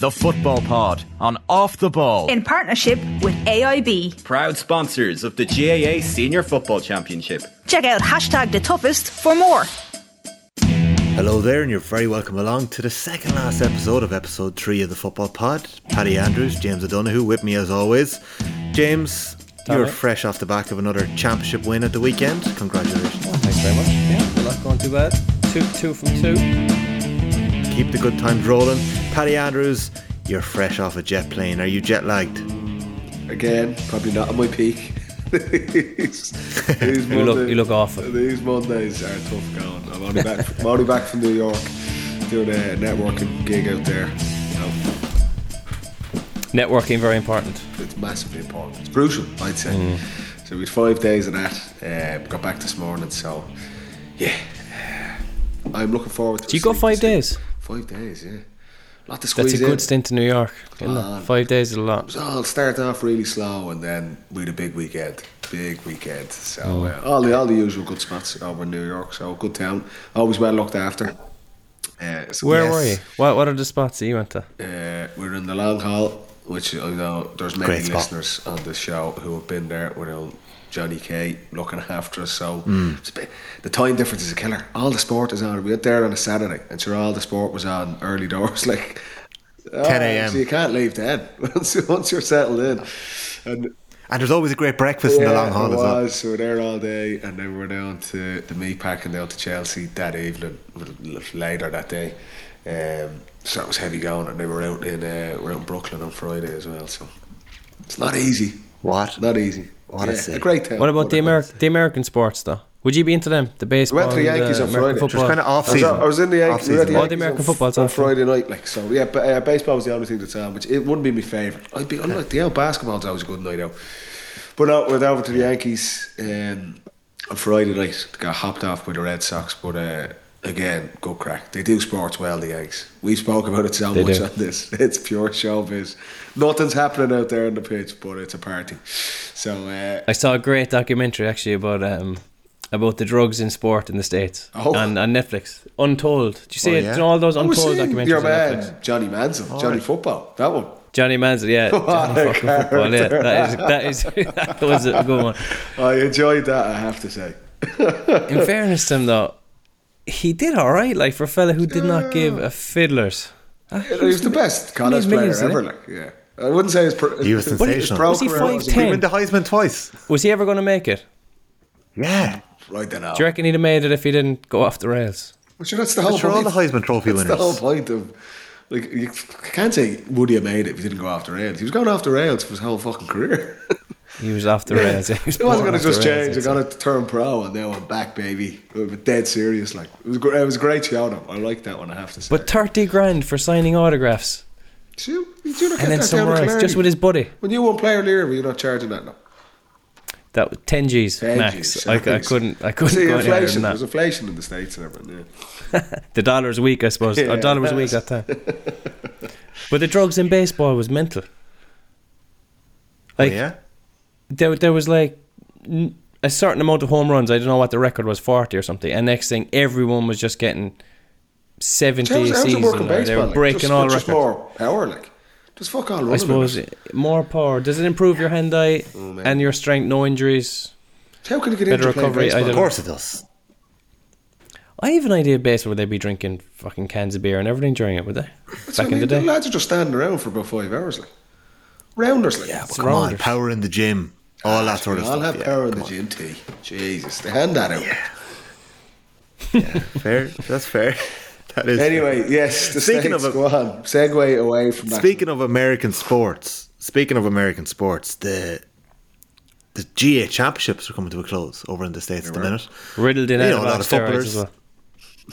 The Football Pod on Off the Ball. in partnership with AIB. Proud sponsors of the GAA Senior Football Championship. Check out hashtag the toughest for more. Hello there, and you're very welcome along to the second last episode of episode three of the Football Pod. Paddy Andrews, James O'Donoghue with me as always. James, you're fresh off the back of another championship win at the weekend. Congratulations. Oh, thanks very much. Yeah, not going too bad. Two, two from two. Keep the good times rolling. Paddy Andrews, you're fresh off a jet plane. Are you jet lagged? Again, probably not at my peak. these, these You look, Monday- you look awful. These Mondays are tough going. I'm only back. I'm only back from New York doing a networking gig out there. You know, Networking very important. it's massively important. It's crucial, I'd say. Mm. So we had five days of that. Uh, got back this morning, so yeah, I'm looking forward to. Do you a go five days? Five days, yeah. To That's squeeze a good stint in New York. It? Five days is a It lot. was all started off really slow, and then we had a big weekend, big weekend. So Oh. uh, all the all the usual good spots over in New York. So good town, always well looked after. Uh, so Where yes, were you? What What are the spots that you went to? Uh, we're in the long haul, which I know there's many listeners on the show who have been there with old Johnny K looking after us. So it's a bit, the time difference is a killer. All the sport is on. We went there on a Saturday, and sure, all the sport was on early doors, like 10 a.m.. So you can't leave then once once you're settled in. And And there's always a great breakfast in the long haul as well. So we're there all day, and then we're down to the meat packing down to Chelsea that evening, a little later that day. Um, so it was heavy going, and then we're out in uh, we're out in Brooklyn on Friday as well. So it's not easy. What? Not easy. What a yeah, sight. a great town. What about the What a Ameri- the American sports though? Would you be into them? The We baseball, went to the Yankees the on American Friday. football. Just kind of off I was, season. I was in the Yankees. we were. Oh, the Yankees American on, football's on on. Friday night. Like so, yeah. But uh, baseball was the only thing that's on, which it wouldn't be my favourite. I'd be unlike the out basketball's always a good night out. But no, we're over to the Yankees um, on Friday night. Got hopped off by the Red Sox, but uh, again, good crack. They do sports well, the Yankees. We spoke about it so They much do. on this. It's pure showbiz. Nothing's happening out there on the pitch, but it's a party. So uh, I saw a great documentary actually about um about the drugs in sport in the states Oh. on, on Netflix. Untold. Did you see Oh, it? yeah? You know all those I was untold seeing documentaries your on man Netflix. Johnny Manziel, Johnny Football. That one. Johnny Manziel, yeah, Johnny a football, yeah. That is that is that was a good one. I enjoyed that. I have to say. In fairness to him though, he did all right. Like for a fella who did not give a fiddler's. Ah, He was the best college player ever. Like, yeah, I wouldn't say his. Pro, He was his sensational. pro Was he 5'10"? He won the Heisman twice. Was he ever going to make it? Yeah. Right then, now. Do you reckon he'd have made it if he didn't go off the rails? Well, sure, that's the whole Sure, all point. the Heisman Trophy That's the whole point of. Like you can't say would he have made it if he didn't go off the rails. He was going off the rails for his whole fucking career. He was after the rails. Yeah, he was It wasn't going to just change. I got to turn pro, and now I'm back, baby. Dead serious. Like it was. gr- It was great show. Though. I like that one. I have to say. But thirty grand for signing autographs, do you, do you not and then somewhere else, just with his buddy. when you won player leader, were you not charging that? No. That was ten G's 10 max. Gs, I, I couldn't. I couldn't See, go inflation. There was inflation in the states and everything. Yeah. The dollar's weak, I suppose. Yeah. A dollar was weak at that time. but the drugs in baseball was mental. Oh, yeah. There, there was like a certain amount of home runs. I don't know what the record was, forty or something. And next thing, everyone was just getting seventy How's, a how's it season. work in or They were like? breaking just, all just records. more power, like. Just fuck all running. I suppose it. more power. Does it improve your hand eye Oh, and your strength? No injuries. How can you get better recovery, I don't Of course it does. I have an idea of baseball where they'd be drinking fucking cans of beer and everything during it, would they? That's what Back I in the mean, day. lads are just standing around for about five hours, like rounders, like. Yeah, but come on, power in the gym, all that sort of I'll stuff. have yeah, power in the on. gym, T. Jesus, they hand that out. Yeah, fair, that's fair. That is. Anyway, yes. The Speaking of a- go on. Segue away from that. Speaking of American sports, speaking of American sports, the the GAA championships are coming to a close over in the states at the minute. Riddled in You know, a lot of footballers. as well.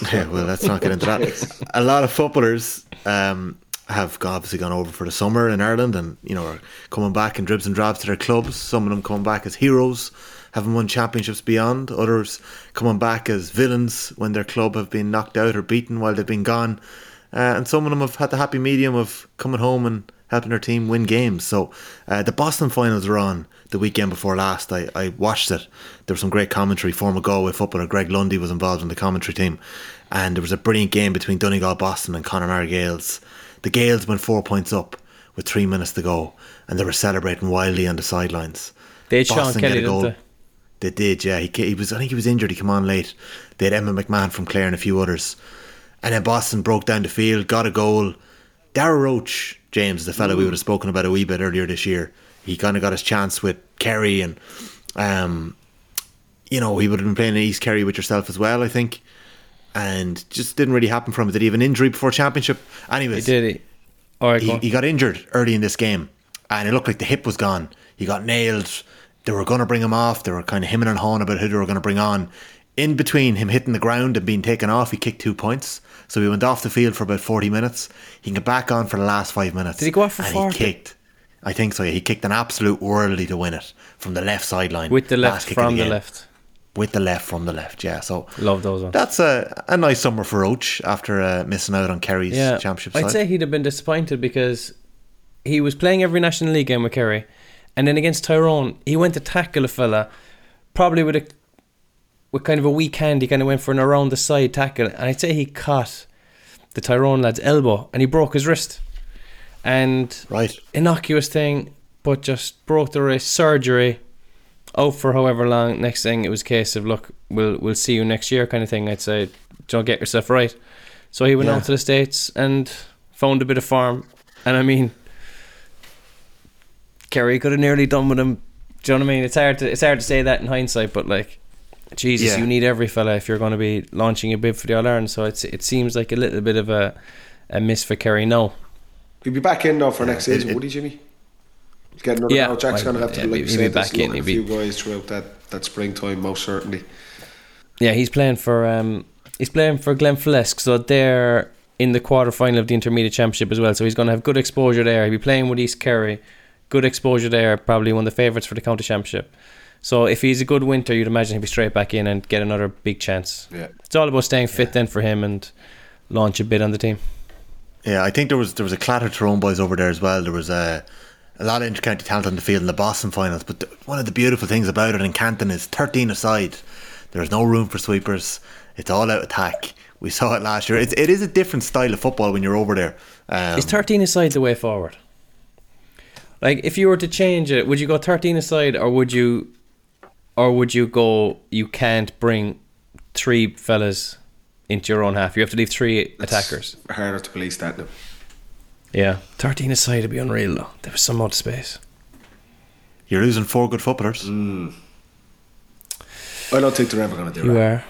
Yeah, well, let's not get into that. A lot of footballers um, have obviously gone over for the summer in Ireland, and you know are coming back in dribs and drabs to their clubs. Some of them coming back as heroes, having won championships beyond. Others coming back as villains when their club have been knocked out or beaten while they've been gone. Uh, and some of them have had the happy medium of coming home and helping their team win games. So uh, the Boston finals were on the weekend before last. I, I watched it. There was some great commentary. Former Galway footballer Greg Lundy was involved in the commentary team. And there was a brilliant game between Donegal Boston and Connemara Gaels. The Gaels went four points up with three minutes to go, and they were celebrating wildly on the sidelines. They had Boston get Kelly, a didn't they? They did, yeah. He, he was, I think he was injured. He came on late. They had Emmet McMahon from Clare and a few others, and then Boston broke down the field, got a goal. Darragh Roche, James, the fella we would have spoken about a wee bit earlier this year, he kind of got his chance with Kerry, and um, you know he would have been playing in East Kerry with yourself as well, I think, and just didn't really happen for him. Did he have an injury before championship? He Anyways, did it. All right, he, on. he got injured early in this game and it looked like the hip was gone. He got nailed. They were going to bring him off. They were kind of hemming and hawing about who they were going to bring on. In between him hitting the ground and being taken off, he kicked two points. So he went off the field for about 40 minutes. He can get back on for the last five minutes. Did he go off for and 40? he kicked. I think so, yeah. He kicked an absolute worldly to win it from the left sideline. With the left from the game. left. With the left from the left, yeah. So Love those ones. that's a, a nice summer for Roche after uh, missing out on Kerry's yeah, championship I'd side. say he'd have been disappointed because he was playing every National League game with Kerry, and then against Tyrone, he went to tackle a fella, probably with a with kind of a weak hand. He kind of went for an around the side tackle, and I'd say he caught the Tyrone lad's elbow, and he broke his wrist. And Right. innocuous thing, but just broke the wrist, surgery, out for however long. Next thing, it was a case of look, we'll we'll see you next year, kind of thing. I'd say, don't get yourself right. So he went Yeah. out to the states and found a bit of farm, and I mean, Kerry could have nearly done with him. Do you know what I mean? It's hard to it's hard to say that in hindsight, but like. Jesus, Yeah. you need every fella if you're going to be launching a bid for the All Ireland. So it's it seems like a little bit of a, a miss for Kerry now. He'll be back in though for next it- season, it- would he, Jimmy? He's getting another Yeah, yeah, Jack's going to have to, yeah, like you he'll be back back in, in. he'll a be- few guys throughout that, that springtime, most certainly. Yeah, he's playing for um he's playing for Glenflesk, so they're in the quarter final of the intermediate championship as well. So he's going to have good exposure there. He'll be playing with East Kerry, good exposure there. Probably one of the favourites for the county championship. So if he's a good winter, you'd imagine he'll be straight back in and get another big chance. Yeah. It's all about staying fit then for him and launch a bit on the team. Yeah, I think there was there was a clatter Tyrone boys over there as well. There was a a lot of intercounty talent on the field in the Boston finals. But the, one of the beautiful things about it in Canton is 13 aside. There's no room for sweepers. It's all out attack. We saw it last year. It's, it is a different style of football when you're over there. Um, Is 13 aside the way forward? Like, if you were to change it, would you go 13 aside, or would you, or would you go? You can't bring three fellas into your own half. You have to leave three attackers. Harder to police that now. Yeah, 13 aside would be unreal though. There was some out of space. you're losing four good footballers. Mm. I don't think they're ever going to do You that. are.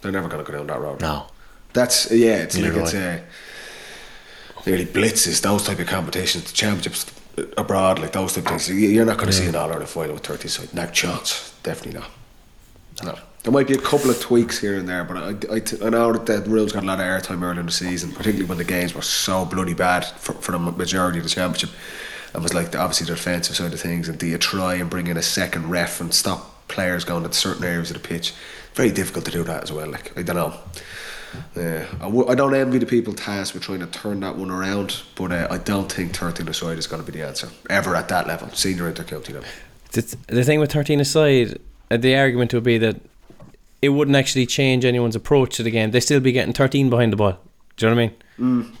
They're never going to go down that road. No. That's yeah. It's Neither like do it's uh, nearly blitzes those type of competitions, the championships abroad, like those type of things. You- You're not going to see an All Ireland final with thirty side. Not chance. Definitely not. No. There might be a couple of tweaks here and there, but I, I, know that the rules got a lot of airtime early in the season, particularly when the games were so bloody bad for, for the majority of the championship. It was like the, obviously the defensive side of things, and do you try and bring in a second ref and stop players going to certain areas of the pitch? Very difficult to do that as well. Like I don't know. Yeah, I, w- I don't envy the people tasked with trying to turn that one around, but uh, I don't think 13 aside is going to be the answer ever at that level, senior intercounty level. The, the thing with 13 aside, uh, the argument would be that it wouldn't actually change anyone's approach to the game. They'd still be getting 13 behind the ball. Do you know what I mean?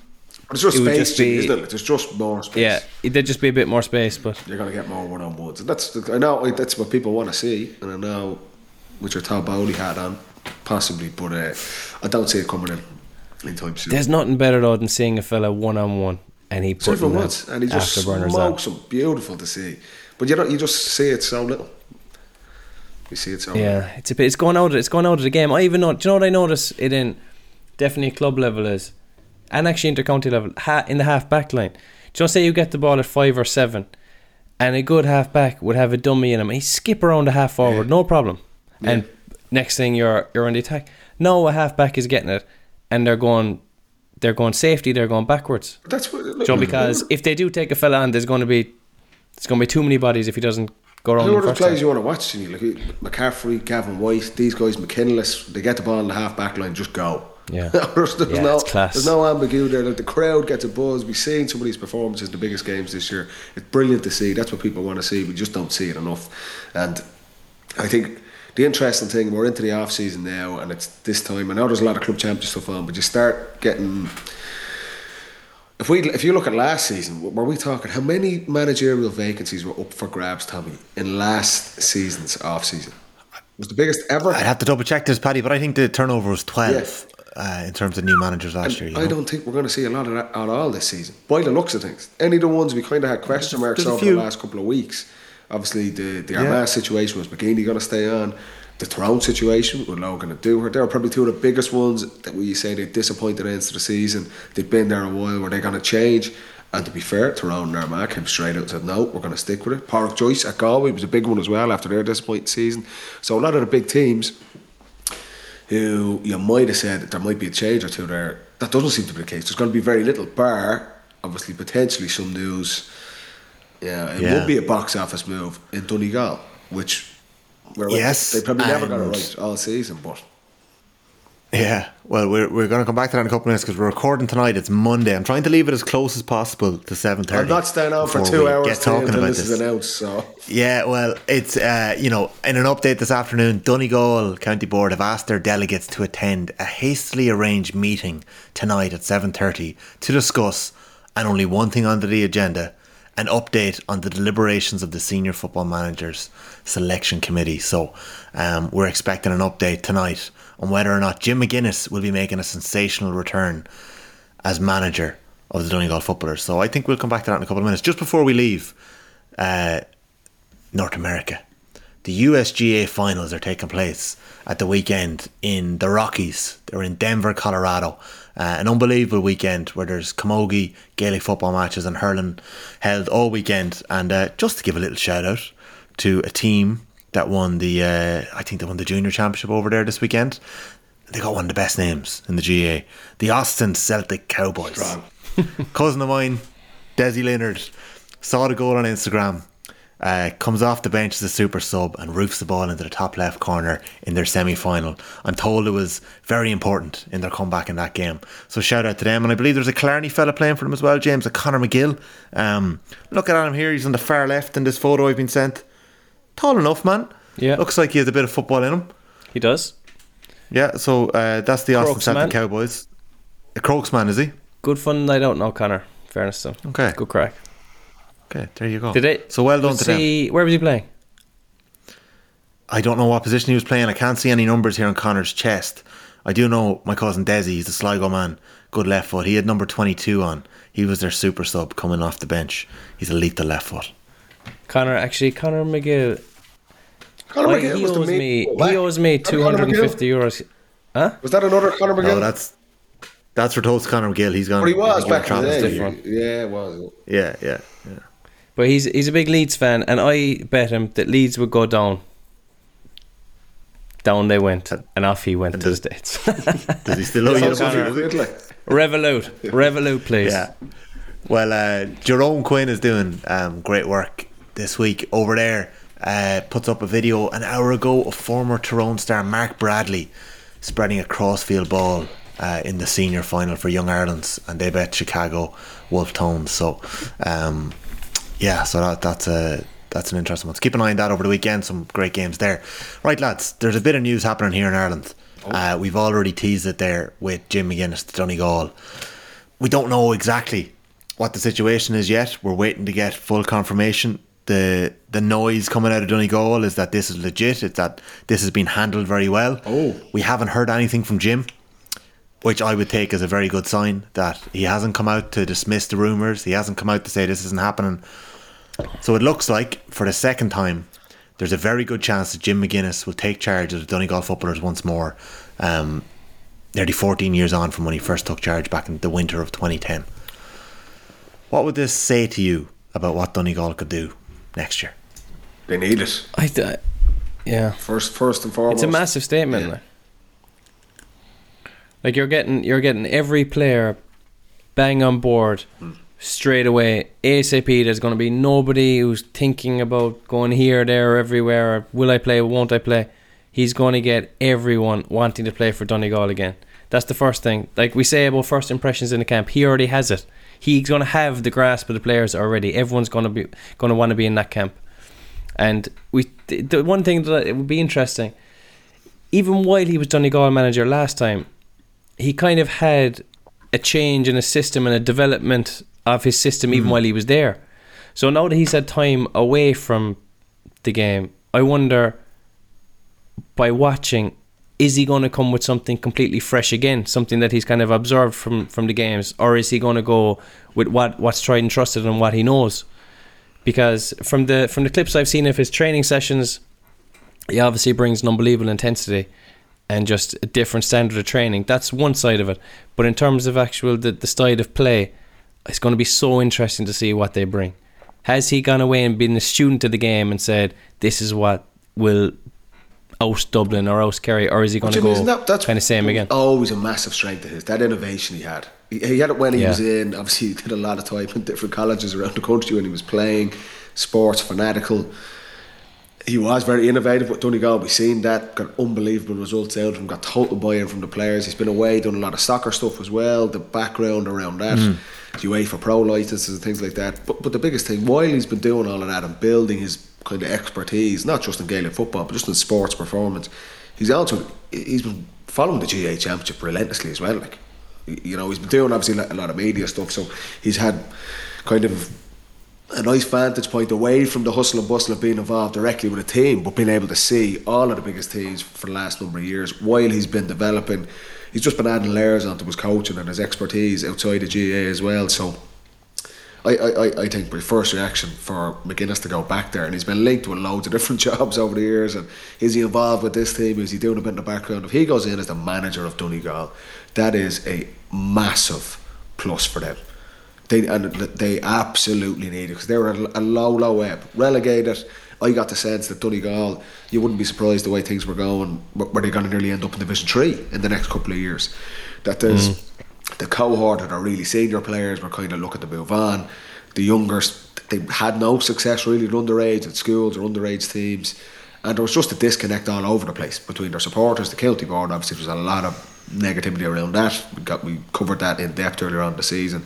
But it's just It space, just be- isn't it? There's just more space. Yeah, it'd just be a bit more space, but you're going to get more one on ones, and that's I know that's what people want to see, and I know with your Todd Bowley hat on, possibly, but uh, I don't see it coming in anytime soon. there's nothing better though than seeing a fella one on one and he So put everyone wants, and he just smokes them. Beautiful to see, but you don't. You just see it so little. You see it so little. Yeah, it's a bit. It's going out. It's going out of the game. I even know. Do you know what I notice it in definitely club level is, and actually intercounty level ha, in the half back line. Do you Just say you get the ball at five or seven, and a good half back would have a dummy in him. He skip around the half forward, no problem. And next thing you're you're on the attack. No, a half back is getting it, and they're going, they're going safety. They're going backwards. That's what. Look, Joe, because if they do take a fella on, there's going to be, there's going to be too many bodies if he doesn't go around. Who the are the players you want to watch? Like McCaffrey, Gavin White, these guys, McKinless. They get the ball in the half back line, just go. Yeah. there's, there's Yeah, no, there's no ambiguity there. Like the crowd gets a buzz. We've seen some of these performances in the biggest games this year. It's brilliant to see. That's what people want to see. We just don't see it enough. And I think the interesting thing, we're into the off season now, and it's this time. I know there's a lot of club championship stuff on, but you start getting if we if you look at last season, were we talking how many managerial vacancies were up for grabs, Tommy, in last season's off season? Was the biggest ever. I'd have to double check this, Paddy, but I think the turnover was 12 uh, in terms of new managers last year. You I know? don't think we're going to see a lot of that at all this season. By the looks of things, any of the ones we kind of had question marks There's over the last couple of weeks. Obviously, the the Yeah. Armagh situation was McGeeney going to stay on. The Tyrone situation with Logan and Dooher, They're probably two of the biggest ones that we say they disappointed ends the season. They've been there a while. Were they going to change? And to be fair, Tyrone and Armagh came straight out and said, no, we're going to stick with it. Padraic Joyce at Galway was a big one as well after their disappointing season. So a lot of the big teams who you might have said that there might be a change or two there. That doesn't seem to be the case. There's going to be very little, bar obviously potentially some news. Yeah, it Yeah. would be a box office move in Donegal, which where Yes, they probably never got it and- right all season, but Yeah, well, we're, we're going to come back to that in a couple of minutes because we're recording tonight. It's Monday. I'm trying to leave it as close as possible to 7.30. I'm not staying out for two hours Get till talking about this, this. is announced. So Yeah, well, it's uh, you know, in an update this afternoon, Donegal County Board have asked their delegates to attend a hastily arranged meeting tonight at seven thirty to discuss, and only one thing under the agenda, an update on the deliberations of the senior football managers selection committee. So, um, we're expecting an update tonight on whether or not Jim McGuinness will be making a sensational return as manager of the Donegal footballers. So I think we'll come back to that in a couple of minutes. Just before we leave, uh, North America. The USGAA finals are taking place at the weekend in the Rockies. They're in Denver, Colorado. Uh, an unbelievable weekend where there's camogie, Gaelic football matches, and hurling held all weekend. And uh, just to give a little shout out to a team that won the, uh, I think they won the junior championship over there this weekend. They got one of the best names in the GAA, the Austin Celtic Cowboys. Cousin of mine, Desi Leonard, saw the goal on Instagram. Uh, comes off the bench as a super sub and roofs the ball into the top left corner in their semi final. I'm told it was very important in their comeback in that game. So shout out to them. And I believe there's a Killarney fella playing for them as well, James, a Connor McGill. Um, looking at him here, he's on the far left in this photo I've been sent. Tall enough, man. Yeah. Looks like he has a bit of football in him. He does. Yeah, so uh, that's the Austin Celtic. Cowboys. A Crokes man, is he? Good fun I don't know, Connor. Fairness though. Okay. Good crack. Okay, there you go. Did it? So well done was to them. Where was he playing? I don't know what position he was playing. I can't see any numbers here on Connor's chest. I do know my cousin Desi, he's a Sligo man, good left foot. He had number 22 on. He was their super sub coming off the bench. He's a lethal left foot. Connor, actually, Connor McGill. Connor Well, McGill he owes me. fullback. He owes me That two Conor hundred and fifty McGill? euros. Huh? Was that another Conor McGill? No, that's that's for toast Conor McGill. He's gone. but he was back in the Travis day. different. Yeah, it was. Yeah, yeah, yeah. But he's he's a big Leeds fan, and I bet him that Leeds would go down. Down they went, and off he went to the states. Does he still owe you? Sounds the money? like. Revolut, Revolut, please. Yeah. Well, uh, Jerome Quinn is doing um, great work this week over there. Uh, puts up a video an hour ago of former Tyrone star Mark Bradley spreading a crossfield ball uh, in the senior final for Young Ireland's, and they bet Chicago Wolf Tones. So, um, yeah, so that, that's a. That's an interesting one. So keep an eye on that over the weekend. Some great games there. Right, lads, there's a bit of news happening here in Ireland. Uh, we've already teased it there with Jim McGuinness to Donegal we don't know exactly what the situation is yet. We're waiting to get full confirmation. The the noise coming out of Donegal is that this is legit. It's that this has been handled very well. Oh. We haven't heard anything from Jim, which I would take as a very good sign that he hasn't come out to dismiss the rumours. He hasn't come out to say this isn't happening. So it looks like for the second time, there's a very good chance that Jim McGuinness will take charge of the Donegal footballers once more. Um, nearly 14 years on from when he first took charge back in the winter of 2010. What would this say to you about what Donegal could do next year? They need it I, th- yeah. first, first and foremost. It's a massive statement. Yeah. Like. like you're getting you're getting every player bang on board straight away. ASAP. There's going to be nobody who's thinking about going here, there, everywhere. Or will I play? Won't I play? He's going to get everyone wanting to play for Donegal again. That's the first thing. Like we say about first impressions in the camp, he already has it. He's going to have the grasp of the players already. Everyone's going to be going to want to be in that camp. And we, the the one thing that it would be interesting, even while he was Donegal manager last time, he kind of had a change in a system and a development of his system even mm. while he was there. So now that he's had time away from the game, I wonder by watching, is he going to come with something completely fresh again, something that he's kind of observed from from the games, or is he going to go with what what's tried and trusted and what he knows? Because from the from the clips I've seen of his training sessions, he obviously brings an unbelievable intensity and just a different standard of training. That's one side of it. But in terms of actual the, the side of play, it's going to be so interesting to see what they bring. Has he gone away and been a student of the game and said this is what will out Dublin or out Kerry, or is he going to go that- that's kind of same again? Always a massive strength of his. That innovation he had. He, he had it when he Yeah. was in. Obviously, he did a lot of time in different colleges around the country when he was playing. Sports fanatical. He was very innovative with Donegal. We've seen that. Got unbelievable results out of him. Got total buy-in from the players. He's been away, done a lot of soccer stuff as well. The background around that, mm. UEFA Pro licenses and things like that. But but the biggest thing, while he's been doing all of that and building his kind of expertise, not just in Gaelic football, but just in sports performance, he's also he's been following the GAA Championship relentlessly as well. Like you know, he's been doing obviously a lot of media stuff, so he's had kind of a nice vantage point away from the hustle and bustle of being involved directly with a team, but being able to see all of the biggest teams for the last number of years while he's been developing. He's just been adding layers onto his coaching and his expertise outside the GAA as well. So I, I, I- think my first reaction for McGuinness to go back there, and he's been linked with loads of different jobs over the years. And is he involved with this team? Is he doing a bit in the background? If he goes in as the manager of Donegal, that is a massive plus for them. They and they absolutely need it because they were a, a low, low ebb, relegated. I got the sense that Donegal, you wouldn't be surprised the way things were going, where they're going to nearly end up in Division Three in the next couple of years. That there's mm. the cohort that are really senior players were kind of looking to move on. The younger, they had no success really in underage at schools or underage teams, and there was just a disconnect all over the place between their supporters, the county board. Obviously, there was a lot of negativity around that. We got we covered that in depth earlier on in the season.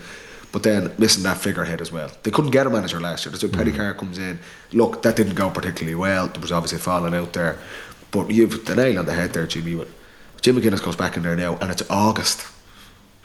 But then missing that figurehead as well. They couldn't get a manager last year. That's Paddy mm. Carr comes in. Look, that didn't go particularly well. There was obviously falling out there. But you've the nail on the head there, Jimmy. Jim McGuinness goes back in there now, and it's August.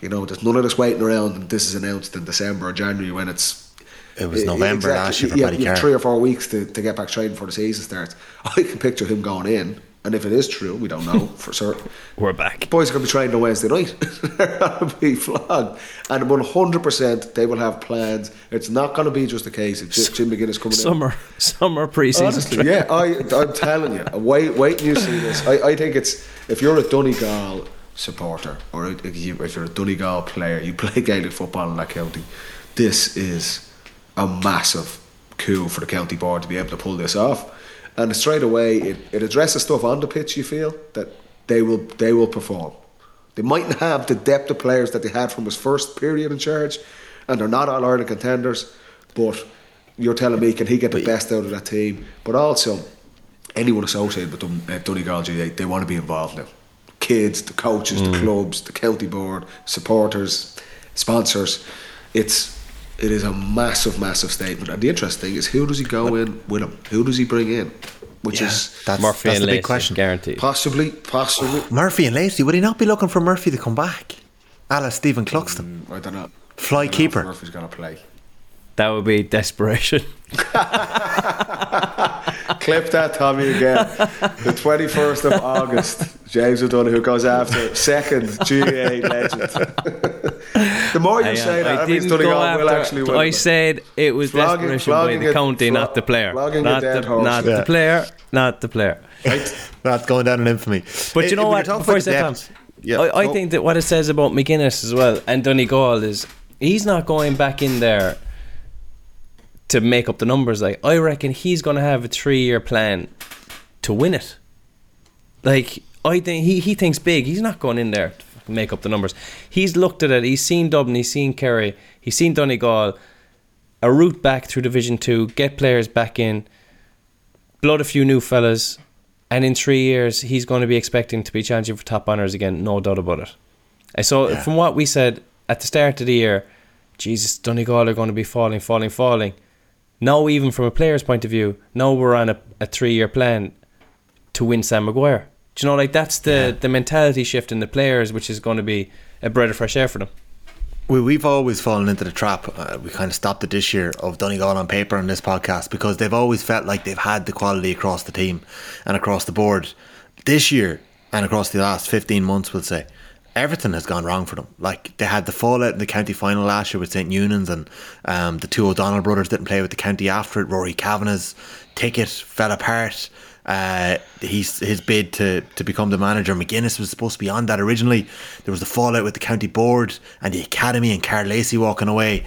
You know, there's none of this waiting around, and this is announced in December or January when it's. It was November exactly. last year for yeah, Paddy Carr. three or four weeks to, to get back training before the season starts. I can picture him going in, and if it is true, we don't know for certain. We're back. Boys are going to be training on Wednesday night. They're going to be flogged. And 100% they will have plans. It's not going to be just a case of Jim, McGuinness coming in. Summer, summer preseason. Honestly, yeah, I, I'm telling you. Wait, wait till you see this. I, I think it's if you're a Donegal supporter or if you- if you're a Donegal player, you play Gaelic football in that county. This is a massive coup for the county board to be able to pull this off. And straight away, it, it addresses stuff on the pitch. You feel that they will they will perform. They mightn't have the depth of players that they had from his first period in charge, and they're not all Ireland contenders. But you're telling me, can he get the best out of that team? But also, anyone associated with them, uh, Donegal GAA, they want to be involved now. Kids, the coaches, the clubs, the county board, supporters, sponsors. It's it is a massive, massive statement. And the interesting thing is, who does he go in with him? Who does he bring in? Which is That's, Murphy that's and the big Lacey, question. guaranteed. possibly, possibly. Murphy and Lacey, would he not be looking for Murphy to come back? Alice Stephen mm, Cluxton. I don't know. Fly I don't know if keeper. Murphy's gonna play. That would be desperation. Clip that, Tommy, again. The 21st of August. James O'Donoghue goes after second GAA legend. the more you I, say uh, that, I that didn't Donegal go will after. actually win. I said it was Flogging- desperation by the it- county, flo- not the player. Not the, horse. not Yeah. the player. Not the player. Right? not going down in infamy. But Eh, you know what? Before I say Tom, yeah. I, I Oh, think that what it says about McGuinness as well and Donegal is he's not going back in there to make up the numbers. Like I reckon he's going to have a three-year plan to win it. Like I think he he thinks big. He's not going in there to fucking make up the numbers. He's looked at it. He's seen Dublin. He's seen Kerry. He's seen Donegal. A route back through Division Two. Get players back in. Blood a few new fellas. And in three years, he's going to be expecting to be challenging for top honours again, no doubt about it. I saw Yeah. from what we said at the start of the year, Jesus, Donegal are going to be falling, falling, falling. Now, even from a player's point of view, now we're on a, a three year plan to win Sam Maguire. Do you know, like that's the, the mentality shift in the players, which is going to be a breath of fresh air for them. We, we've always fallen into the trap. Uh, we kind of stopped it this year of Donegal on paper on this podcast because they've always felt like they've had the quality across the team and across the board. This year and across the last 15 months, we'll say, everything has gone wrong for them. Like they had the fallout in the county final last year with St. Eunan's and um, the two O'Donnell brothers didn't play with the county after it. Rory Kavanagh's ticket fell apart. Uh, he's his bid to, to become the manager. McGuinness was supposed to be on that originally. There was the fallout with the county board and the academy and Karl Lacey walking away.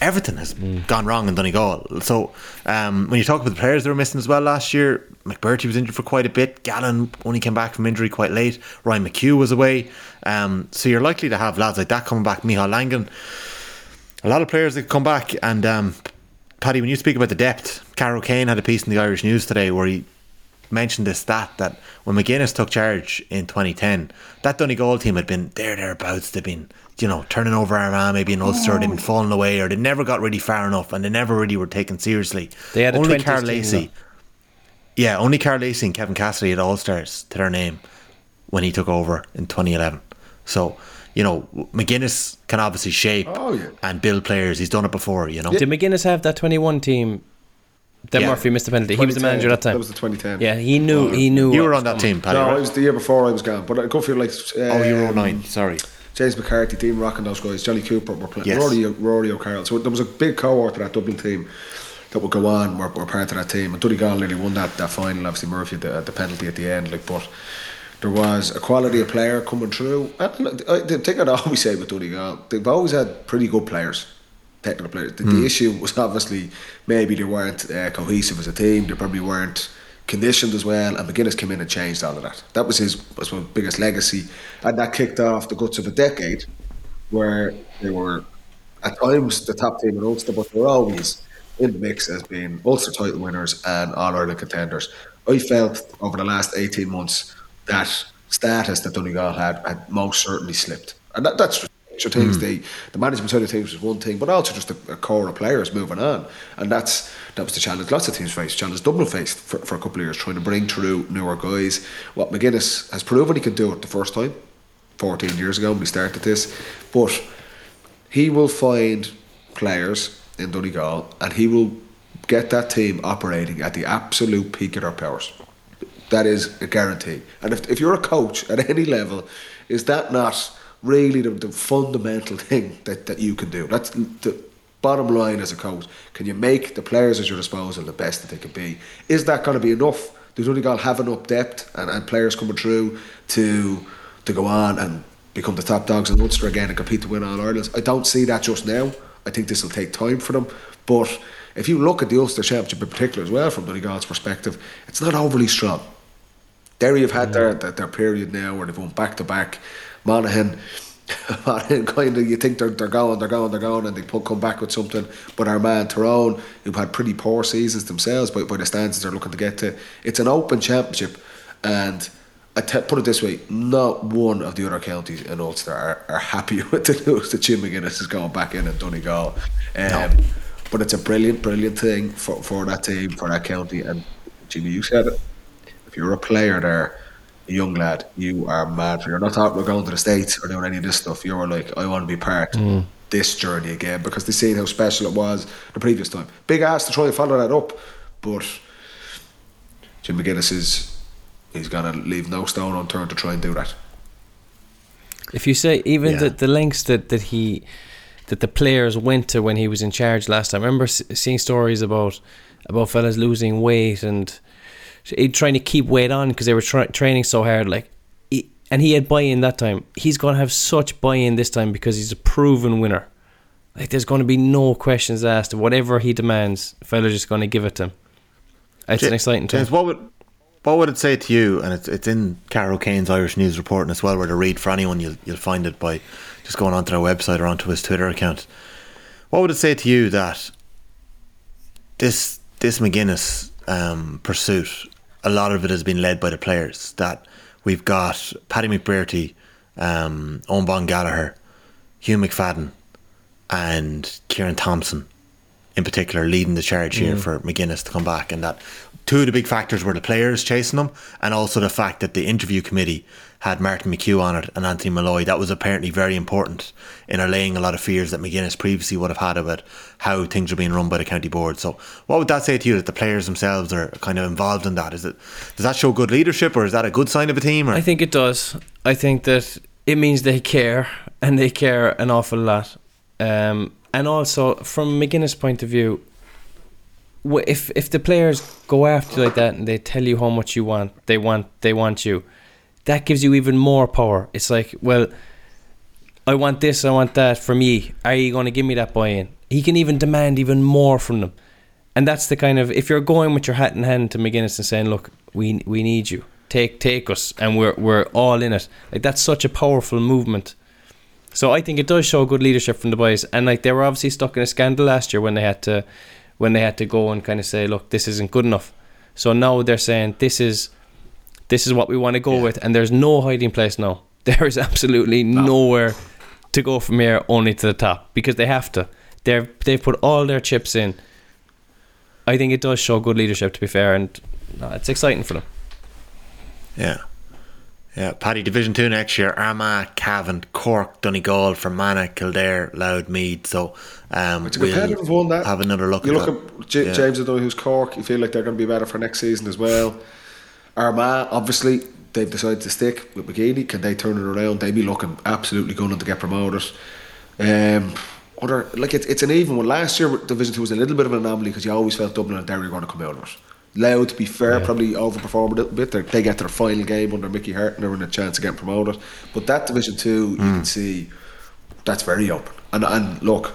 Everything has gone wrong in Donegal. So um, when you talk about the players that were missing as well last year, McBrearty was injured for quite a bit. Gallen only came back from injury quite late. Ryan McHugh was away. Um, so you're likely to have lads like that coming back. Michael Langan. A lot of players that come back. And um, Paddy, when you speak about the depth, Cahair O'Kane had a piece in the Irish News today where he mentioned this stat that when McGuinness took charge in 2010, that Donegal team had been there thereabouts. They'd been, you know, turning over Armagh, maybe in Ulster, they'd been falling away, or they never got really far enough, and they never really were taken seriously. They had only 20s Karl team, Lacey. though. Yeah, only Karl Lacey and Kevin Cassidy had All Stars to their name when he took over in 2011. So, you know, McGuinness can obviously shape Oh, yeah. and build players. He's done it before, you know. Did McGuinness have that 21 team? That Yeah. Murphy missed the penalty. He was the 2010, manager that time. That was the 2010. Yeah, he knew. He knew. You were on that team, Paddy, No, right? it was the year before I was gone. But I go feel like. Oh, you were um, 09, sorry. James McCarthy, Dean Rock, and those guys. Johnny Cooper were playing. Yes. Rory, Rory O'Carroll. So there was a big cohort of that Dublin team that would go on. Were, were part of that team. And Donegal nearly won that, that final. Obviously, Murphy had the, the penalty at the end. Like, but there was a quality of player coming through. And look, I- the thing I'd always say with Donegal, they've always had pretty good players. Technical players. The, the issue was obviously maybe they weren't uh, cohesive as a team. They probably weren't conditioned as well. And McGuinness came in and changed all of that. That was his, I suppose, biggest legacy. And that kicked off the guts of a decade where they were at times the top team in Ulster, but they were always in the mix as being Ulster title winners and All Ireland contenders. I felt over the last 18 months that status that Donegal had had most certainly slipped. And that, that's extra things. Hmm. They, the management side of things was one thing, but also just a, a core of players moving on. And that's that was the challenge lots of teams faced. Challenge Dublin faced for, for a couple of years, trying to bring through newer guys. What McGuinness has proven he can do it the first time. 14 years ago when we started this. But he will find players in Donegal and he will get that team operating at the absolute peak of their powers. That is a guarantee. And if, if you're a coach at any level, is that not really the, the fundamental thing that, that you can do? That's the bottom line as a coach. Can you make the players at your disposal the best that they can be? Is that going to be enough? Does Donegal have enough depth and, and players coming through to to go on and become the top dogs in Ulster again and compete to win All Ireland? I don't see that just now. I think this will take time for them. But if you look at the Ulster Championship in particular as well from Donegal's perspective, it's not overly strong. Derry have had their, mm. their their period now where they've won back to back. Monaghan, Monaghan kind of you think they're, they're going, they're going, they're going, and they put, come back with something. But our man Tyrone, who've had pretty poor seasons themselves by, by the standards they're looking to get to, it's an open championship, and I te- put it this way: not one of the other counties in Ulster are, are happy with the news that Jim McGuinness is going back in at Donegal. Um, But it's a brilliant, brilliant thing for, for that team, for that county, and Jimmy, you said it if you're a player there, young lad, you are mad. You're not talking about going to the States or doing any of this stuff. You're like, I want to be part of this journey again because they seen how special it was the previous time. Big ass to try and follow that up, but Jim McGuinness is he's gonna leave no stone unturned to try and do that. If you say even Yeah. the, the lengths that, that he that the players went to when he was in charge last time. I remember seeing stories about about fellas losing weight and he trying to keep weight on because they were tra- training so hard. Like, he, and he had buy-in that time. He's going to have such buy-in this time because he's a proven winner. Like, there's going to be no questions asked. Whatever he demands, fellas just going to give it to him. It's an exciting time. James, what would what would it say to you? And it's it's in Cahair O'Kane's Irish News reporting as well, where to read for anyone. You'll you'll find it by just going onto their website or onto his Twitter account. What would it say to you that this this McGuinness um, pursuit, a lot of it has been led by the players. That we've got Paddy McBrearty, um, Eoghan Ban Gallagher, Hugh McFadden, and Kieran Thompson in particular leading the charge here for McGuinness to come back, and that two of the big factors were the players chasing him, and also the fact that the interview committee had Martin McHugh on it and Anthony Molloy. That was apparently very important in allaying a lot of fears that McGuinness previously would have had about how things are being run by the county board. So, what would that say to you that the players themselves are kind of involved in that? Is it does that show good leadership, or is that a good sign of a team? Or I think it does. I think that it means they care and they care an awful lot. Um, and also, from McGuinness' point of view, if if the players go after you like that and they tell you how much you want, they want they want you, that gives you even more power. It's like, well, I want this, I want that for me. Are you going to give me that buy-in? He can even demand even more from them, and that's the kind of if you're going with your hat in hand to McGuinness and saying, "Look, we we need you. Take take us, and we're we're all in it." Like that's such a powerful movement. So I think it does show good leadership from the boys, and like they were obviously stuck in a scandal last year when they had to when they had to go and kind of say, "Look, this isn't good enough." So now they're saying this is this is what we want to go with, and there's no hiding place now. There is absolutely nowhere to go from here, only to the top because they have to. They've they've put all their chips in. I think it does show good leadership, to be fair, and no, it's exciting for them. Yeah. Yeah, Paddy Division 2 next year. Armagh, Cavan, Cork, Donegal, Fermanagh, Kildare, Louth Meath. So um, It's a competitive one. That have another look You at look that. at J- Yeah. James O'Donoghue's Cork. You feel like they're going to be better for next season as well. Armagh, obviously, they've decided to stick with McGeeney. Can they turn it around? They be looking absolutely going to get promoted. Um, other like it's it's an even one. Last year, Division Two was a little bit of an anomaly because you always felt Dublin and Derry were going to come out of it. Louth, to be fair, probably overperformed a little bit. They're, they get their final game under Mickey Harte and they're in a chance of getting promoted. But that Division Two, you can see that's very open. And and look,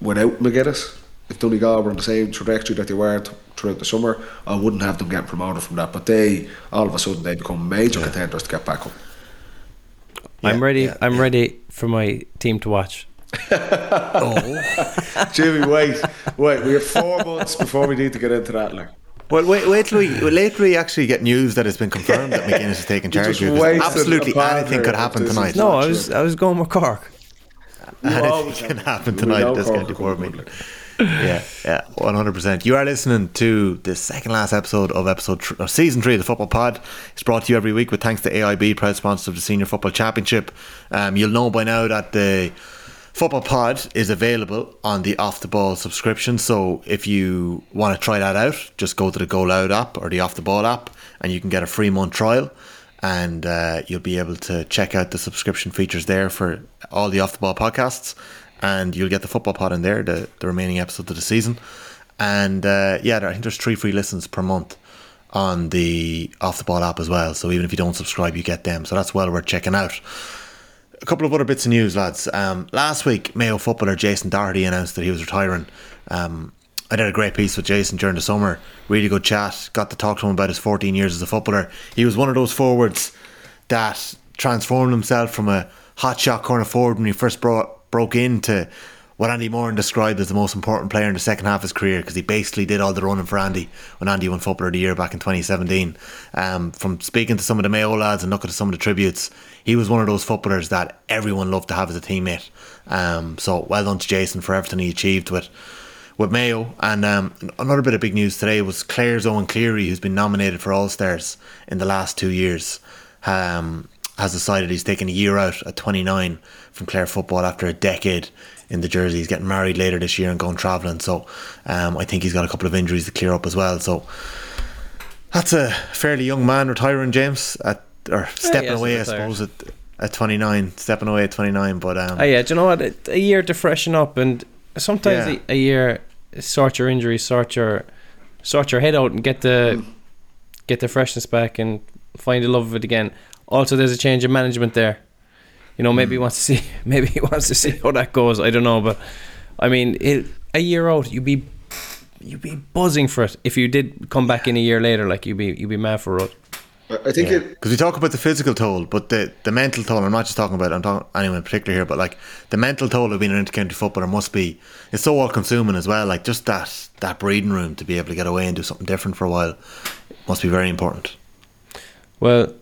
without McGuinness, if Donegal were on the same trajectory that they were throughout the summer, I wouldn't have them getting promoted from that. But they, all of a sudden, they become major contenders to get back up. I'm ready. yeah, I'm yeah. ready for my team to watch. Oh, Jimmy, wait, wait. We have four months before we need to get into that. Like, Well, wait, wait till we wait till we actually get news that it's been confirmed that McGuinness is taking You charge. just here, 'cause absolutely anything could happen tonight. No, I was. I was going with Cork. anything can happen we tonight know at this Cork yeah, yeah, one hundred percent. You are listening to the second last episode of episode tr- or season three of the Football Pod. It's brought to you every week with thanks to AIB, proud sponsor of the Senior Football Championship. Um, you'll know by now that the Football Pod is available on the Off the Ball subscription. So if you want to try that out, just go to the Go Loud app or the Off the Ball app, and you can get a free month trial. And uh, you'll be able to check out the subscription features there for all the Off the Ball podcasts, and you'll get the Football Pod in there, the, the remaining episodes of the season. And uh, yeah, there, I think there's three free listens per month on the Off the Ball app as well. So even if you don't subscribe, you get them. So that's well worth checking out. A couple of other bits of news, lads. Um, last week, Mayo footballer Jason Doherty announced that he was retiring. Um, I did a great piece with Jason during the summer. Really good chat. Got to talk to him about his 14 years as a footballer. He was one of those forwards that transformed himself from a hot shot corner forward when he first brought, broke into what Andy Moran described as the most important player in the second half of his career because he basically did all the running for Andy when Andy won Footballer of the Year back in 2017. Um, from speaking to some of the Mayo lads and looking at some of the tributes, he was one of those footballers that everyone loved to have as a teammate. Um, so well done to Jason for everything he achieved with with Mayo. And um, another bit of big news today was Clare's Eoin Cleary, who's been nominated for All Stars in the last two years, um, has decided he's taking a year out at 29 from Clare football after a decade in the jersey. He's getting married later this year and going travelling. So um, I think he's got a couple of injuries to clear up as well. So that's a fairly young man retiring, James, at or stepping away, I suppose, at, at 29, stepping away at 29. But um, Oh yeah, do you know what? A- year to freshen up, and sometimes Yeah. a, a year sort your injuries, sort your sort your head out, and get the get the freshness back, and find the love of it again. Also, there's a change of management there. You know, maybe he hmm. wants to see, maybe he wants to see how that goes. I don't know, but I mean, it, a year out, you'd be you'd be buzzing for it if you did come back in a year later. Like you'd be you'd be mad for it. I I think it. Because we talk about the physical toll, but the, the mental toll, I'm not just talking about, I'm talking anyone in particular here, but like the mental toll of being an intercounty footballer must be, it's so all consuming as well. Like just that, that breathing room to be able to get away and do something different for a while must be very important. Well,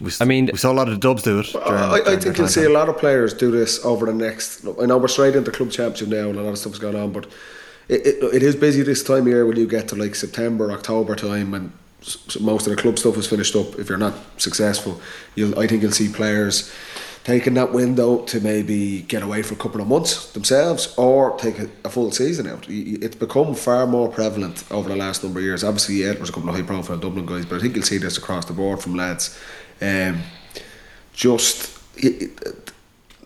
We, s- I mean- we saw a lot of the dubs do it. during- I, I think you'll see a lot of players do this over the next. I know we're straight into club championship now, and a lot of stuff's going on. But it, it, it is busy this time of year when you get to like September, October time, and s- s- most of the club stuff is finished up. If you're not successful, you'll I think you'll see players taking that window to maybe get away for a couple of months themselves or take a, a full season out. Y- y- It's become far more prevalent over the last number of years. Obviously, yeah, there's a couple of high profile Dublin guys, but I think you'll see this across the board from lads. Um, just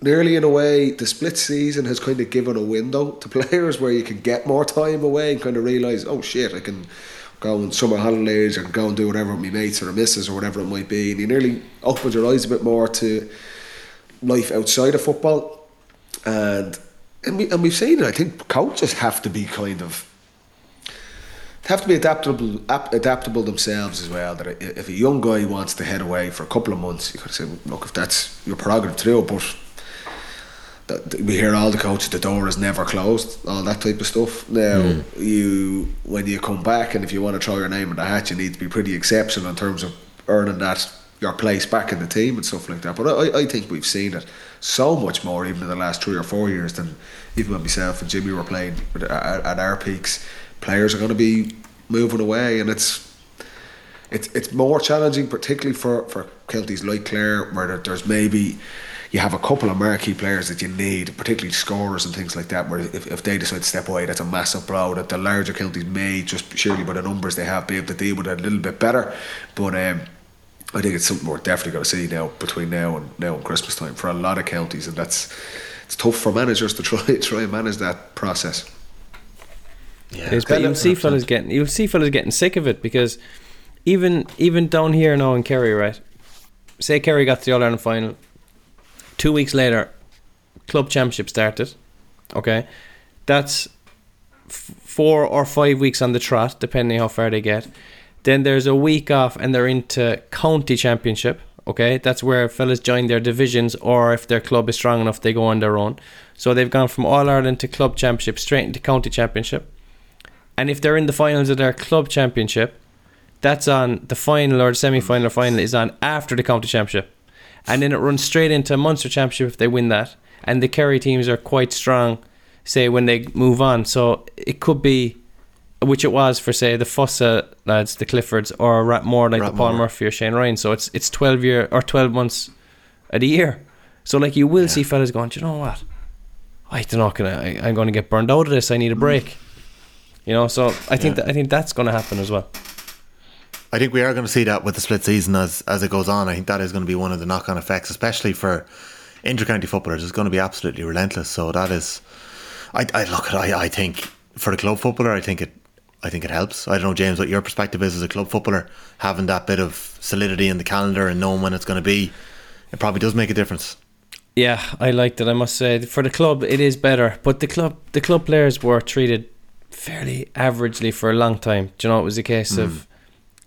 nearly in a way, the split season has kind of given a window to players where you can get more time away and kind of realise, oh shit, I can go on summer holidays, can go and do whatever with my mates or the missus or whatever it might be. And you nearly opens your eyes a bit more to life outside of football. And and, we, and we've seen it, I think coaches have to be kind of have to be adaptable ap- adaptable themselves as well. That if a young guy wants to head away for a couple of months, you could say, look, if that's your prerogative to do but we hear all the coaches, the door is never closed, all that type of stuff. Now, hmm. you when you come back, and if you want to throw your name in the hat, you need to be pretty exceptional in terms of earning that your place back in the team and stuff like that. But I, I think we've seen it so much more even in the last three or four years than even when myself and Jimmy were playing at, at our peaks. Players are going to be moving away, and it's it's it's more challenging, particularly for for counties like Clare, where there, there's maybe you have a couple of marquee players that you need, particularly scorers and things like that. Where if, if they decide to step away, that's a massive blow. That the larger counties may just surely by the numbers they have be able to deal with it a little bit better. But um, I think it's something we're definitely going to see now between now and now and Christmas time for a lot of counties, and that's it's tough for managers to try try and manage that process. Yeah, It is, but you'll see fellas getting you'll see fellas getting sick of it because even even down here now in Kerry, right? Say Kerry got to the All Ireland final. Two weeks later, club championship started. Okay, that's f- four or five weeks on the trot, depending how far they get. Then there's a week off, and they're into county championship. Okay, that's where fellas join their divisions, or if their club is strong enough, they go on their own. So they've gone from All Ireland to club championship straight into county championship. And if they're in the finals of their club championship, that's on the final or the semi final or final is on after the county championship. And then it runs straight into Munster championship if they win that. And the Kerry teams are quite strong, say, when they move on. So it could be, which it was for, say, the Fossa lads, the Cliffords, or Rathmore like the Paul Murphy or Shane Ryan. So it's it's 12 year or 12 months of the year. So, like, you will see fellas going, "Do you know what? I don't know, I, I'm going to get burned out of this. I need a mm. break. You know, so I think that I think that's going to happen as well. I think we are going to see that with the split season as as it goes on. I think that is going to be one of the knock on effects, especially for intercounty footballers. It's going to be absolutely relentless. So that is, I, I look. I, I think for the club footballer, I think it. I think it helps. I don't know, James, what your perspective is as a club footballer, having that bit of solidity in the calendar and knowing when it's going to be. It probably does make a difference. Yeah, I liked it. I must say, for the club, it is better. But the club, the club players were treated fairly averagely for a long time. Do you know, it was a case of mm.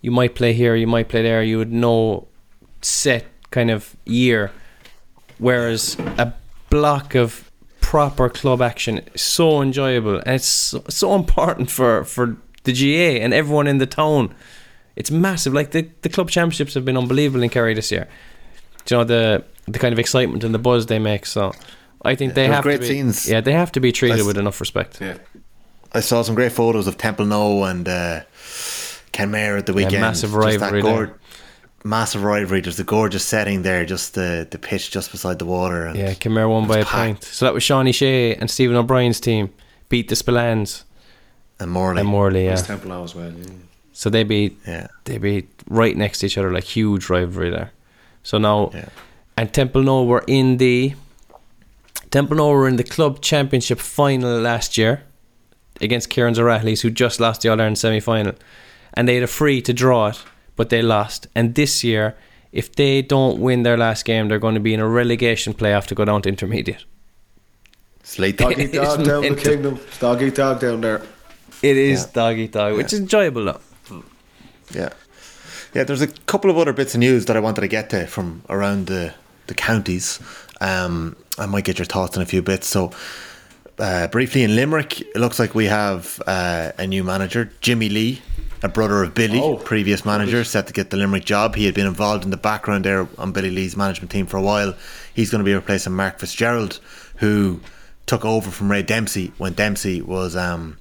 you might play here, you might play there. You would know set kind of year, whereas a block of proper club action is so enjoyable and it's so, so important for for the GAA and everyone in the town. It's massive. Like the the club championships have been unbelievable in Kerry this year. Do you know the the kind of excitement and the buzz they make? So I think they have great to be, scenes. Yeah, they have to be treated That's- with enough respect. Yeah. I saw some great photos of Templenoe and uh, Kenmare at the weekend. massive Just that rivalry gor- there. Massive rivalry. There's a gorgeous setting there, just the the pitch just beside the water. And Yeah, Kenmare won by a was point. So that was Seánie O'Shea and Stephen O'Brien's team beat the Spillanes and Morley. and Morley. Yeah, West Templenoe as well. Yeah. so they beat Yeah. they be right next to each other, like huge rivalry there. So now, Yeah. and Templenoe were in the Templenoe were in the club championship final last year against Kerins O'Rahilly's, who just lost the All Ireland semi final, and they had a free to draw it, but they lost. And this year, if they don't win their last game, they're going to be in a relegation playoff to go down to intermediate. It's late. Dog eat dog It's down the kingdom. Dog eat dog down there. It is Yeah. dog eat dog, which is enjoyable though. Yeah. Yeah, there's a couple of other bits of news that I wanted to get to from around the, the counties. Um, I might get your thoughts on a few bits. So, uh, briefly in Limerick, it looks like we have uh, a new manager, Jimmy Lee, a brother of Billy, Oh. previous manager, set to get the Limerick job. He had been involved in the background there on Billy Lee's management team for a while. He's going to be replacing Mark Fitzgerald, who took over from Ray Dempsey when Dempsey was um,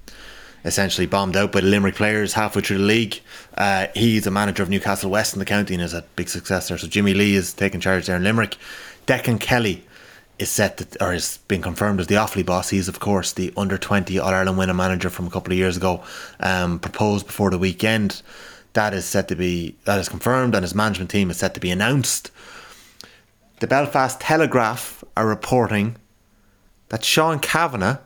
essentially bombed out by the Limerick players halfway through the league. Uh, he's a manager of Newcastle West in the county and is a big success there. So Jimmy Lee is taking charge there in Limerick. Declan Kelly is set to, or has been confirmed as the Offaly boss. He's of course the under twenty All Ireland winner manager from a couple of years ago. Um, proposed before the weekend. That is set to be that is confirmed, and his management team is set to be announced. The Belfast Telegraph are reporting that Sean Kavanagh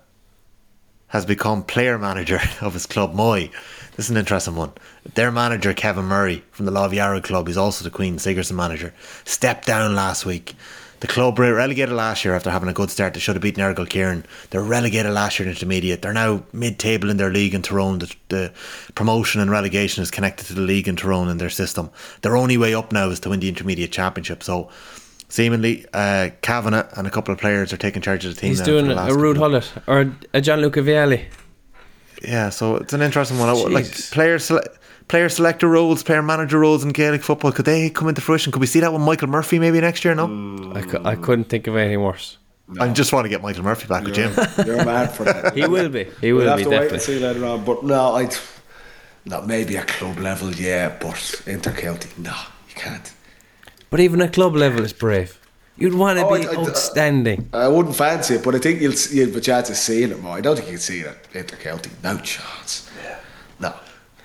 has become player manager of his club Moy. This is an interesting one. Their manager Kevin Murray from the Love Yarrow club, he's also the Queen Sigerson manager, stepped down last week. The club were relegated last year after having a good start. They should have beaten Errigal Ciarán. They're relegated last year in intermediate. They're now mid-table in their league in Tyrone. The, the promotion and relegation is connected to the league in Tyrone in their system. Their only way up now is to win the intermediate championship. So seemingly uh, Kavanagh and a couple of players are taking charge of the team. He's doing a Ruud Gullit or a Gianluca Vialli. Yeah, so it's an interesting one. Would- Like Jesus. player sele- player selector roles, player manager roles in Gaelic football, could they come into fruition? Could we see that with Michael Murphy maybe next year? No, I, cou- I couldn't think of anything worse. I just want to get Michael Murphy back with Jim. You're mad for that. He will be. He will we'll have be to wait and definitely. see later on. But no, I'd no maybe at club level, yeah, but inter county, no, you can't. But even at club level is brave. You'd want to Oh, be I- I- uh, outstanding. I wouldn't fancy it, but I think you'll s- you'll have a chance of seeing it more. I don't think you can see it at inter county. No chance. Yeah. No.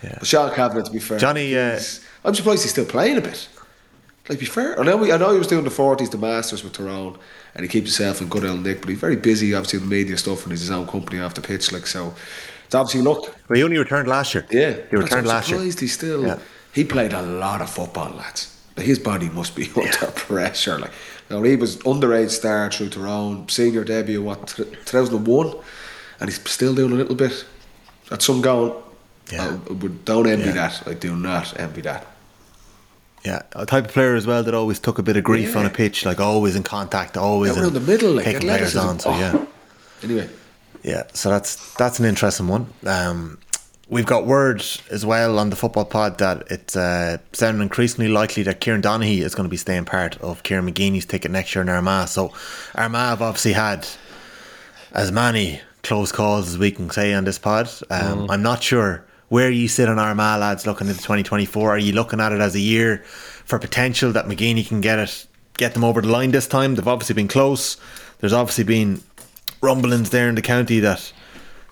Yeah. But Sean Kavanagh, to be fair, Johnny, uh, I'm surprised he's still playing a bit. Like, be fair. I know, we, I know he was doing the 40s, the Masters with Tyrone, and he keeps himself in good old nick, but he's very busy, obviously, with media stuff, and he's his own company off the pitch. Like, so it's obviously look. Well, he only returned last year. Yeah, he returned last year. surprised He still Yeah. he played a lot of football, lads. His body must be under pressure. Like, you know, he was underage star through Tyrone, senior debut what two thousand and one, and he's still doing a little bit. At some going, Yeah. I would don't envy Yeah. that. I do not envy that. Yeah, a type of player as well that always took a bit of grief Yeah. on a pitch, like always in contact, always Out in around the middle, like taking players on. So Oh. yeah, Anyway, yeah. So that's that's an interesting one. Um, we've got word as well on the football pod that it's uh, sounding increasingly likely that Kieran Donaghy is going to be staying part of Kieran McGeeney's ticket next year in Armagh. So Armagh have obviously had as many close calls as we can say on this pod. Um, I'm not sure where you sit on Armagh lads looking into 2024. Are you looking at it as a year for potential that McGeeney can get it, get them over the line this time? They've obviously been close. There's obviously been rumblings there in the county that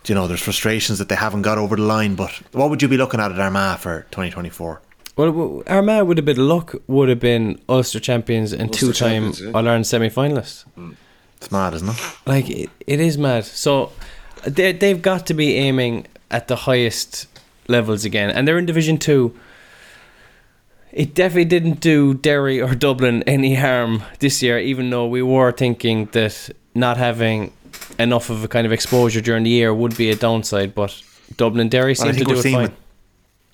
you know there's frustrations that they haven't got over the line. But what would you be looking at at Armagh for 2024? Well, w- Armagh with a bit of luck would have been Ulster champions and Ulster two-time champions, yeah. All Ireland semi-finalists. It's mad, isn't it? Like it, it is mad. So they they've got to be aiming at the highest levels again, and they're in Division Two. It definitely didn't do Derry or Dublin any harm this year, even though we were thinking that not having enough of a kind of exposure during the year would be a downside. But Dublin Derry Well, seem to think do it fine. with,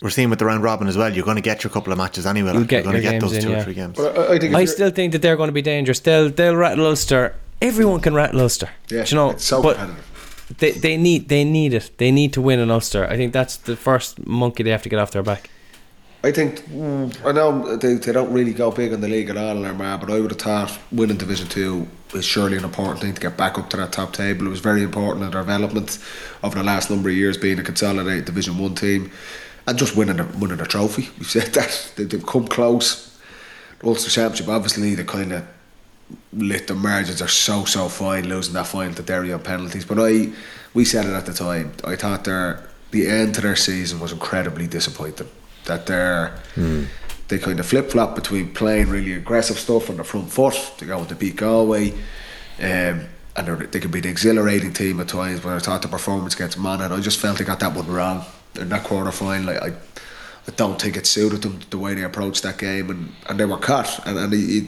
we're seeing with the round robin as well. You're going to get your couple of matches anyway. You'll get you're going to get games those in, two yeah. or three games. but I, I think I still think that they're going to be dangerous. They'll they'll rattle Ulster. Everyone can rattle Ulster. yeah, you know, it's so but competitive. They they need they need it. They need to win in Ulster. I think that's the first monkey they have to get off their back. I think I know they, they don't really go big in the league at all in Armagh, but I would have thought winning Division Two is surely an important thing to get back up to that top table. It was very important in their development over the last number of years, being a consolidated Division One team, and just winning a, winning a trophy. We've said that they, they've come close. Ulster Championship, obviously, the kind of lit the margins are so so fine losing that final to Derry on penalties. But I, we said it at the time. I thought their the end to their season was incredibly disappointing. That they're they kind of flip flop between playing really aggressive stuff on the front foot to go to beat Galway, um, and they're- could be the exhilarating team at times. But I thought the performance against Monaghan, I just felt they got that one wrong in that quarter final. Like, I, I don't think it suited them the way they approached that game, and, and they were caught. And, and it, it,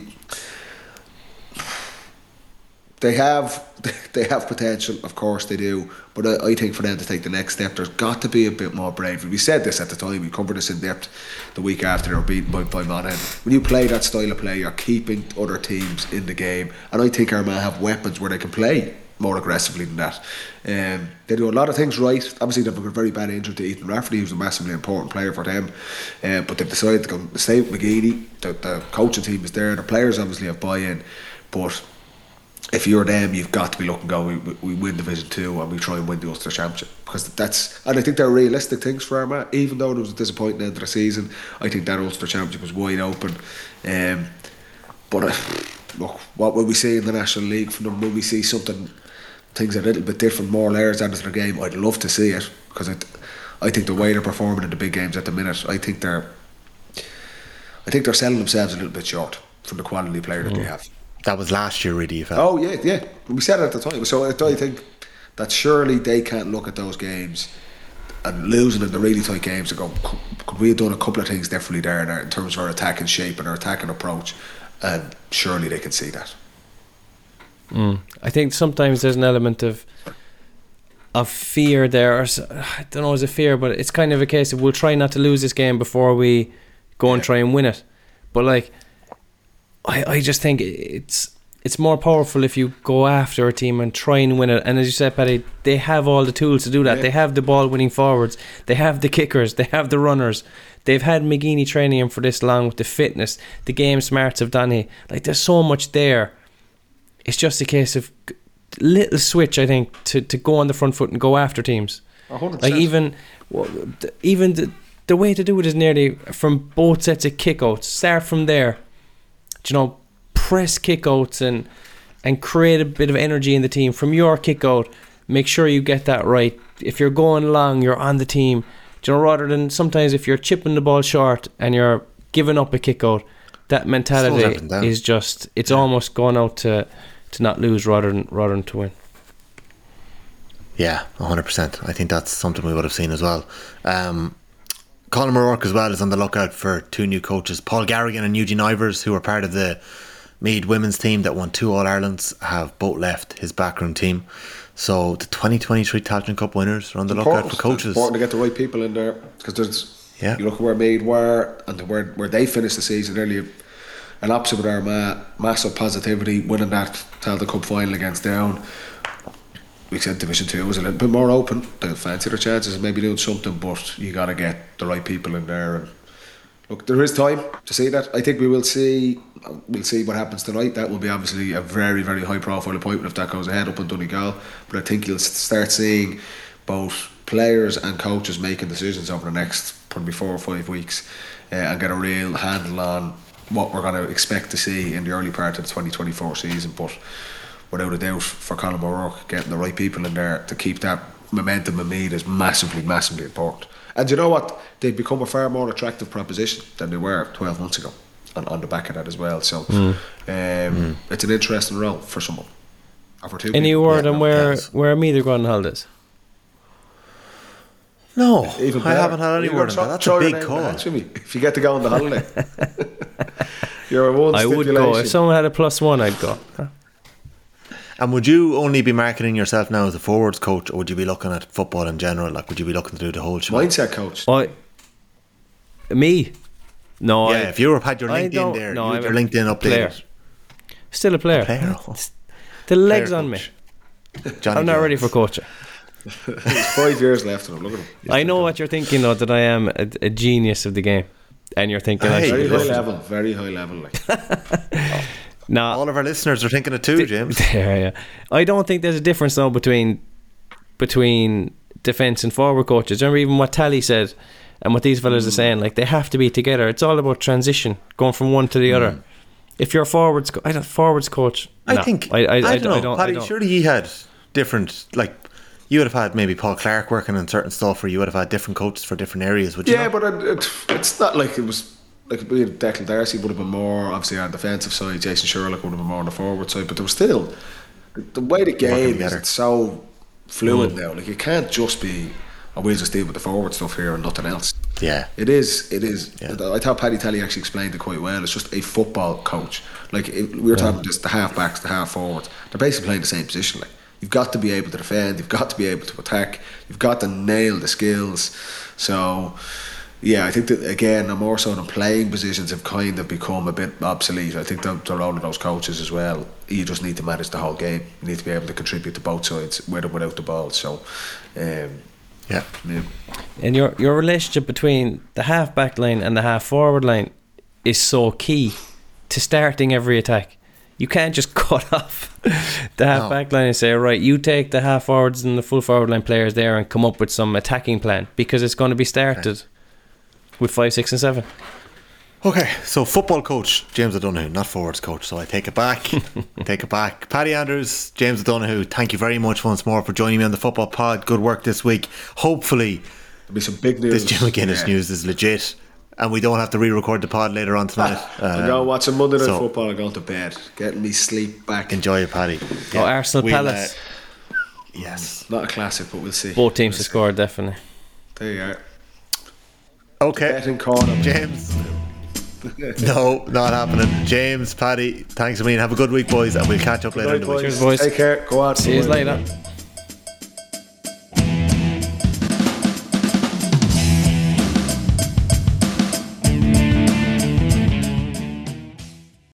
they have they have potential, of course they do. But I, I think for them to take the next step, there's got to be a bit more bravery. We said this at the time. We covered this in depth the week after they were beaten by, by Monaghan. When you play that style of play, you're keeping other teams in the game, and I think Armagh have weapons where they can play more aggressively than that. Um, they do a lot of things right. Obviously, they've got a very bad injury to Ethan Rafferty, who's a massively important player for them. Um, but they've decided to go stay with McGeeney. The, the coaching team is there. The players obviously have buy-in, but if you're them, you've got to be looking going. We, we win Division Two and we try and win the Ulster Championship because that's and I think they're realistic things for Armagh. Even though it was a disappointing end of the season, I think that Ulster Championship was wide open. Um, but uh, look, what will we see in the National League from them? Will we see something, things a little bit different, more layers added to their game? I'd love to see it because I, I think the way they're performing in the big games at the minute, I think they're, I think they're selling themselves a little bit short from the quality player that they have. That was last year, really. You felt. Oh yeah, yeah. We said it at the time. So I, I think that surely they can't look at those games and losing in the really tight games and go, "Could- could we have done a couple of things differently there, there in terms of our attacking shape and our attacking approach? And surely they can see that. Hmm. I think sometimes there's an element of of fear there. Or, s- I don't know, is it fear, but it's kind of a case of we'll try not to lose this game before we go and try and win it. But like, I I just think it's it's more powerful if you go after a team and try and win it. And as you said, Paddy, they have all the tools to do that. Yeah. They have the ball winning forwards. They have the kickers. They have the runners. They've had McGeeney training him for this long with the fitness, the game smarts of Danny. Like there's so much there it's just a case of little switch, I think, to, to go on the front foot and go after teams. Like even even the, the way to do it is nearly from both sets of kickouts. Start from there, you know, press kickouts and and create a bit of energy in the team from your kickout. Make sure you get that right. If you're going long, you're on the team. Do you know, rather than sometimes if you're chipping the ball short and you're giving up a kickout, that mentality is just it's almost going out to to not lose rather than rather than to win. Yeah, 100%. I think that's something we would have seen as well. Um, Colm O'Rourke as well is on the lookout for two new coaches. Paul Garrigan and Eugene Ivers, who are part of the Meath women's team that won two All Irelands, have both left his backroom team. So the 2023 Tailteann Cup winners are on the lookout for It's coaches. important to get the right people in there because there's Yeah. you look at where Meath were and where where they finished the season earlier. An opposite with Armagh, massive positivity, winning that Tailteann Cup final against Down. We said Division Two was a little bit more open. They fancy their chances of maybe doing something, but you got to get the right people in there. And look, there is time to see that. I think we will see. We'll see what happens tonight. That will be obviously a very, very high profile appointment if that goes ahead up in Donegal. But I think you'll start seeing both players and coaches making decisions over the next probably four or five weeks uh, and get a real handle on what we're going to expect to see in the early part of the 2024 season. But without a doubt, for Colm O'Rourke, getting the right people in there to keep that momentum in Meath is massively, massively important. And you know what? They've become a far more attractive proposition than they were 12 months ago on, on the back of that as well. So um, it's an interesting role for someone. Or for two Any people. word yeah, on where yes. where I'm either going on holidays? No, Even I haven't had any You're word on throw- that. That's throw a your big call. in the hat, Jimmy, If you get to go on the holiday, you're a one I would go stipulation. if someone had a plus one. I'd go. And would you only be marketing yourself now as a forwards coach, or would you be looking at football in general? Like, would you be looking to do the whole show? Mindset coach. I, me, no. yeah, I, if you were had your LinkedIn don't- there, no, you had your LinkedIn updated. player. still a player. Player. The legs Player on me. Johnny I'm not ready for coaching. There's five years left in him. Look at him. I know what you're thinking, though, that I am a, a genius of the game, and you're thinking, Hey, Very high level. Very high level. Like. no, All of our listeners are thinking it too, James. There, yeah. I don't think there's a difference though between between defense and forward coaches. Remember even what Tally said and what these fellas are mm. saying. Like they have to be together. It's all about transition, going from one to the mm. other. If you're a forwards, co- I don't forwards coach. I no. think I, I, I, don't know. I don't. I Paddy, don't. surely he had different like. You would have had maybe Paul Clarke working on certain stuff, or you would have had different coaches for different areas. Would you? Yeah, not? but it, it, it's not like it was like we had Declan Darcy would have been more obviously on the defensive side. Jason Sherlock would have been more on the forward side, but there was still the way the game is it's so fluid now. Like you can't just be oh, we'll just deal with the forward stuff here and nothing else. yeah, It is. It is. Yeah. I thought Paddy Tally actually explained it quite well. It's just a football coach. Like it, we were talking just the half backs, the half forwards. They're basically playing the same position. Like you've got to be able to defend. You've got to be able to attack. You've got to nail the skills. So. Yeah, I think that again, the more so than playing positions have kind of become a bit obsolete. I think the, the role of those coaches as well. You just need to manage the whole game. You need to be able to contribute to both sides, with or without the ball. So, um, yeah. yeah. And your your relationship between the half back line and the half forward line is so key to starting every attack. You can't just cut off the half No. back line and say, right, you take the half forwards and the full forward line players there and come up with some attacking plan because it's going to be started with five, six, and seven. Okay, so football coach James O'Donoghue, not forwards coach. So I take it back, take it back. Paddy Andrews, James O'Donoghue, thank you very much once more for joining me on the football pod. Good work this week. Hopefully, There'll be some big news. this Jim McGuinness Yeah. news is legit, and we don't have to re-record the pod later on tonight. I'm going watching Monday Night so Football and going to bed, getting me sleep back. Enjoy it, Paddy. Oh, Arsenal we'll, Palace. uh, yes. Not a classic, but we'll see. Both teams to We'll see. score, definitely. There you are. Okay, Betting corner. James. no, not happening. James, Paddy, thanks a million. Have a good week, boys, and we'll catch up later in the week. boys. Cheers, boys. Take care. Go on. See you Bye. later.